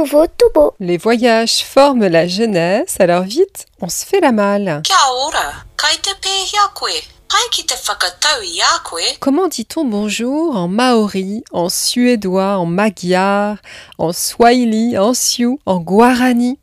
nouveau, tout beau. Les voyages forment la jeunesse, alors vite, on se fait la malle. Comment dit-on bonjour en maori, en suédois, en magyar, en swahili, en sioux, en guarani?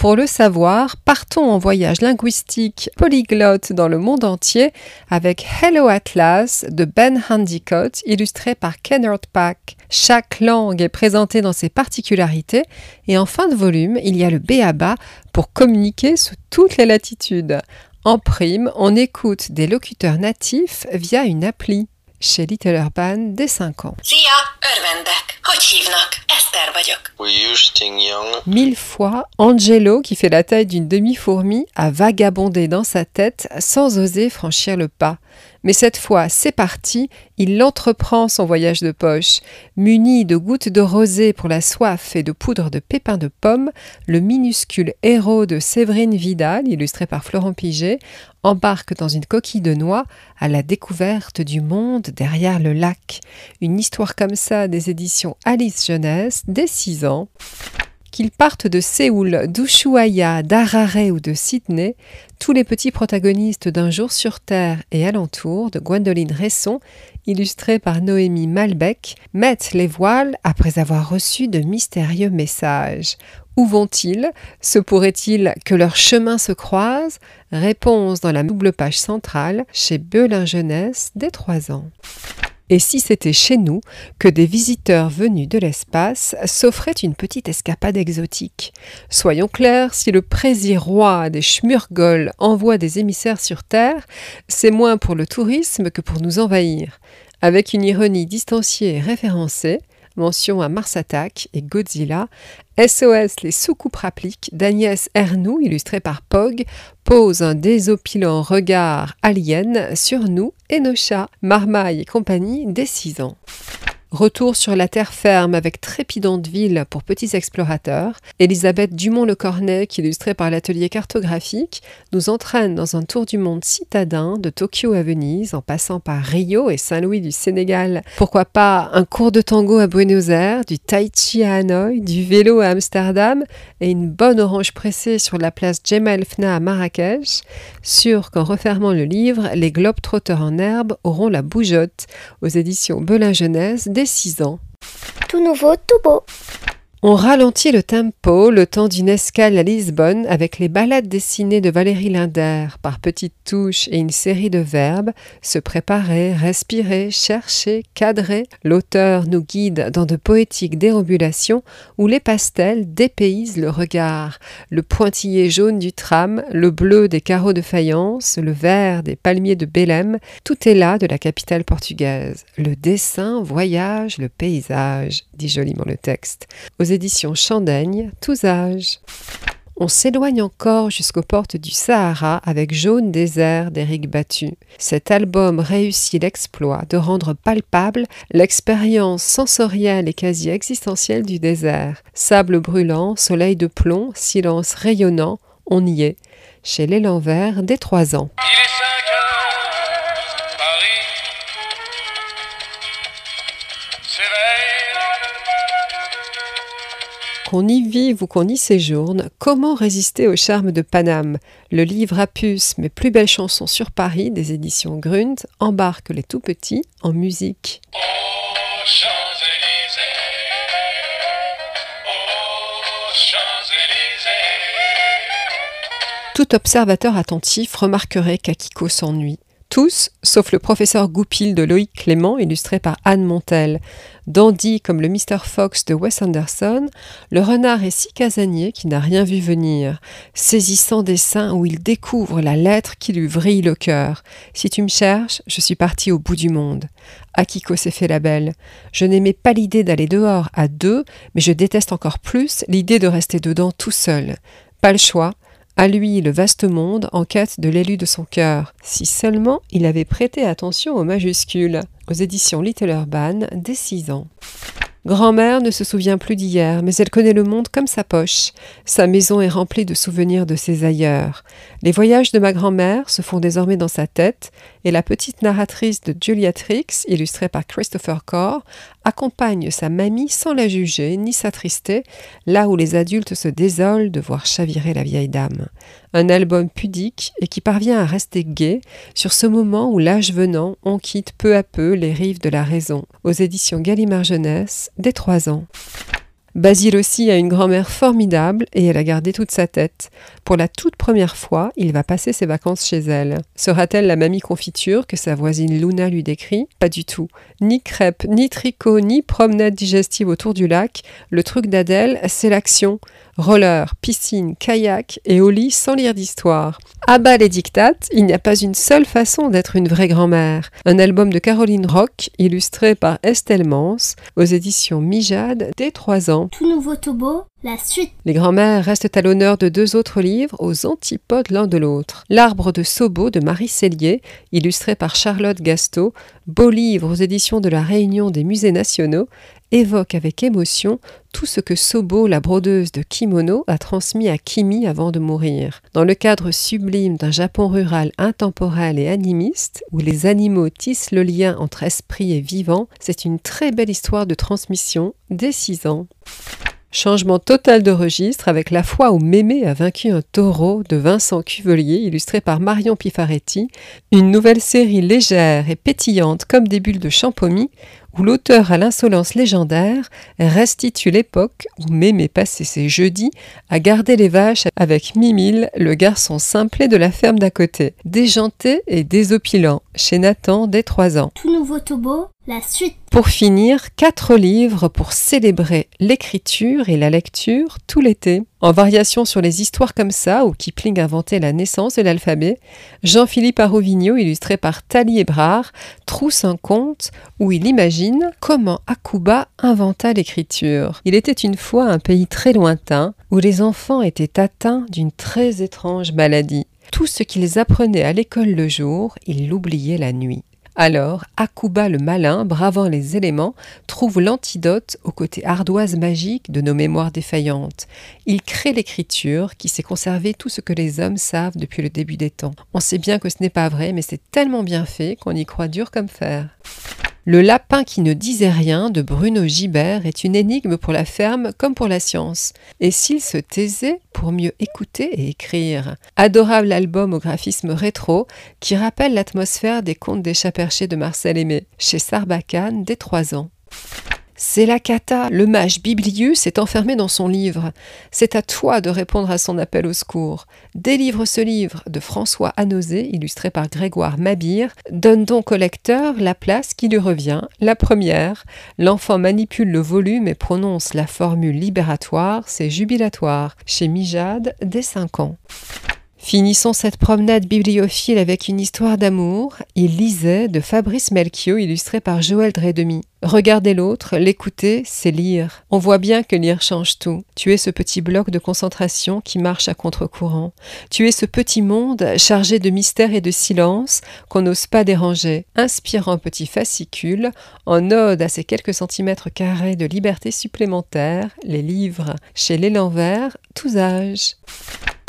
Pour le savoir, partons en voyage linguistique polyglotte dans le monde entier avec Hello Atlas de Ben Handicott, illustré par Kennard Pack. Chaque langue est présentée dans ses particularités et en fin de volume, il y a le B.A.B.A. pour communiquer sous toutes les latitudes. En prime, on écoute des locuteurs natifs via une appli. Chez Little Urban dès 5 ans. Szia, örvendek. Hogy hívnak? Eszter vagyok. We using young Mille fois, Angelo, qui fait la taille d'une demi-fourmi, a vagabondé dans sa tête sans oser franchir le pas. Mais cette fois, c'est parti, il entreprend son voyage de poche. Muni de gouttes de rosée pour la soif et de poudre de pépins de pomme, le minuscule héros de Séverine Vidal, illustré par Florent Piget, embarque dans une coquille de noix à la découverte du monde derrière le lac. Une histoire comme ça des éditions Alice Jeunesse dès 6 ans. Qu'ils partent de Séoul, d'Ushuaïa, d'Harare ou de Sydney, tous les petits protagonistes d'un jour sur Terre et alentour de Gwendoline Resson, illustrés par Noémie Malbec, mettent les voiles après avoir reçu de mystérieux messages. Où vont-ils? Se pourrait-il que leurs chemins se croisent Réponse dans la double page centrale chez Belin Jeunesse dès 3 ans. Et si c'était chez nous que des visiteurs venus de l'espace s'offraient une petite escapade exotique Soyons clairs, si le prési-roi des Schmurgol envoie des émissaires sur Terre, c'est moins pour le tourisme que pour nous envahir. Avec une ironie distanciée et référencée, mention à Mars Attack et Godzilla, SOS les soucoupes rappliques d'Agnès Ernoux, illustrée par Pog, pose un désopilant regard alien sur nous et nos chats, Marmaille et compagnie, dès 6 ans. Retour sur la terre ferme avec trépidante ville pour petits explorateurs, Elisabeth Dumont-Le Cornet, illustrée par l'atelier cartographique, nous entraîne dans un tour du monde citadin de Tokyo à Venise, en passant par Rio et Saint-Louis du Sénégal. Pourquoi pas un cours de tango à Buenos Aires, du tai chi à Hanoï, du vélo à Amsterdam et une bonne orange pressée sur la place Jemal Fna à Marrakech. Sûr qu'en refermant le livre, les globetrotters en herbe auront la bougeotte aux éditions Belin Jeunesse dès 6 ans. Tout nouveau, tout beau. On ralentit le tempo le temps d'une escale à Lisbonne avec les ballades dessinées de Valérie Linder par petites touches et une série de verbes se préparer, respirer, chercher, cadrer. L'auteur nous guide dans de poétiques dérobulations où les pastels dépaysent le regard. Le pointillé jaune du tram, le bleu des carreaux de faïence, le vert des palmiers de Belém, tout est là de la capitale portugaise. Le dessin voyage le paysage, dit joliment le texte. Éditions Chandaigne, tous âges. On s'éloigne encore jusqu'aux portes du Sahara avec Jaune désert d'Éric Battu. Cet album réussit l'exploit de rendre palpable l'expérience sensorielle et quasi existentielle du désert. Sable brûlant, soleil de plomb, silence rayonnant, on y est. Chez l'élan vert dès trois ans. Qu'on y vive ou qu'on y séjourne, comment résister au charme de Paname? Le livre à puce Mes plus belles chansons sur Paris des éditions Grunt embarque les tout petits en musique. Tout observateur attentif remarquerait qu'Akiko s'ennuie. Tous, sauf le professeur Goupil de Loïc Clément, illustré par Anne Montel. Dandy comme le Mr. Fox de Wes Anderson, le renard est si casanier qu'il n'a rien vu venir. Saisissant dessin où il découvre la lettre qui lui vrille le cœur. Si tu me cherches, je suis parti au bout du monde. Akiko s'est fait la belle. Je n'aimais pas l'idée d'aller dehors à deux, mais je déteste encore plus l'idée de rester dedans tout seul. Pas le choix. À lui le vaste monde en quête de l'élu de son cœur. Si seulement il avait prêté attention aux majuscules. Aux éditions Little Urban dès 6 ans. Grand-mère ne se souvient plus d'hier, mais elle connaît le monde comme sa poche. Sa maison est remplie de souvenirs de ses ailleurs. Les voyages de ma grand-mère se font désormais dans sa tête, et la petite narratrice de Juliatrix, illustrée par Christopher Core, accompagne sa mamie sans la juger ni s'attrister, là où les adultes se désolent de voir chavirer la vieille dame. Un album pudique et qui parvient à rester gai sur ce moment où l'âge venant, on quitte peu à peu les rives de la raison, aux éditions Gallimard Jeunesse, des trois ans. Basile aussi a une grand-mère formidable et elle a gardé toute sa tête. Pour la toute première fois, il va passer ses vacances chez elle. Sera-t-elle la mamie confiture que sa voisine Luna lui décrit? Pas du tout. Ni crêpes, ni tricot, ni promenade digestive autour du lac. Le truc d'Adèle, c'est l'action. Roller, piscine, kayak et au lit sans lire d'histoire. À bas les dictates, il n'y a pas une seule façon d'être une vraie grand-mère. Un album de Caroline Rock, illustré par Estelle Mans, aux éditions Mijade, dès 3 ans. Tout nouveau Tobo, la suite. Les grands-mères restent à l'honneur de deux autres livres aux antipodes l'un de l'autre. L'arbre de Sobo de Marie Cellier, illustré par Charlotte Gasteau, beau livre aux éditions de la Réunion des musées nationaux, évoque avec émotion tout ce que Sobo, la brodeuse de kimono, a transmis à Kimi avant de mourir. Dans le cadre sublime d'un Japon rural intemporel et animiste, où les animaux tissent le lien entre esprit et vivant, c'est une très belle histoire de transmission dès 6 ans. Changement total de registre avec la fois où Mémé a vaincu un taureau de Vincent Cuvelier, illustré par Marion Pifaretti, une nouvelle série légère et pétillante comme des bulles de champomis, où l'auteur à l'insolence légendaire restitue l'époque où Mémé passait ses jeudis à garder les vaches avec Mimile, le garçon simplet de la ferme d'à côté, déjanté et désopilant, chez Nathan dès trois ans. Tout nouveau Tobo, Pour finir, quatre livres pour célébrer l'écriture et la lecture tout l'été. En variation sur les histoires comme ça, où Kipling inventait la naissance de l'alphabet, Jean-Philippe Arovigno, illustré par Thalie Ebrard, trousse un conte où il imagine comment Akuba inventa l'écriture. Il était une fois un pays très lointain où les enfants étaient atteints d'une très étrange maladie. Tout ce qu'ils apprenaient à l'école le jour, ils l'oubliaient la nuit. Alors, Akuba le malin, bravant les éléments, trouve l'antidote au côté ardoise magique de nos mémoires défaillantes. Il crée l'écriture qui sait conserver tout ce que les hommes savent depuis le début des temps. On sait bien que ce n'est pas vrai, mais c'est tellement bien fait qu'on y croit dur comme fer. Le lapin qui ne disait rien de Bruno Gibert est une énigme pour la ferme comme pour la science. Et s'il se taisait pour mieux écouter et écrire? Adorable album au graphisme rétro qui rappelle l'atmosphère des contes des chats perchés de Marcel Aimé, chez Sarbacane dès 3 ans. C'est la cata. Le mage Biblius est enfermé dans son livre. C'est à toi de répondre à son appel au secours. Délivre ce livre de François Anosé, illustré par Grégoire Mabir. Donne donc au lecteur la place qui lui revient, la première. L'enfant manipule le volume et prononce la formule libératoire, c'est jubilatoire. Chez Mijade, dès 5 ans. Finissons cette promenade bibliophile avec une histoire d'amour. Il lisait de Fabrice Melchior, illustré par Joël Dredemi. Regarder l'autre, l'écouter, c'est lire. On voit bien que lire change tout. Tu es ce petit bloc de concentration qui marche à contre-courant. Tu es ce petit monde chargé de mystère et de silence qu'on n'ose pas déranger. Inspirant petit fascicule, en ode à ces quelques centimètres carrés de liberté supplémentaire, les livres chez l'élan vert, tous âges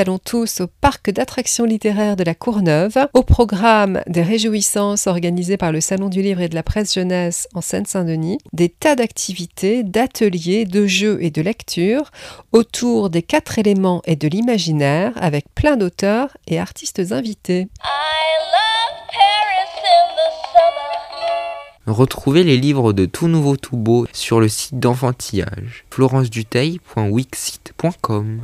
allons tous au parc d'attractions littéraires de la Courneuve, au programme des réjouissances organisées par le Salon du Livre et de la Presse Jeunesse en Seine-Saint-Denis, des tas d'activités, d'ateliers, de jeux et de lectures autour des quatre éléments et de l'imaginaire avec plein d'auteurs et artistes invités. Retrouvez les livres de Tout Nouveau Tout Beau sur le site d'enfantillage florenceduteil.wixsite.com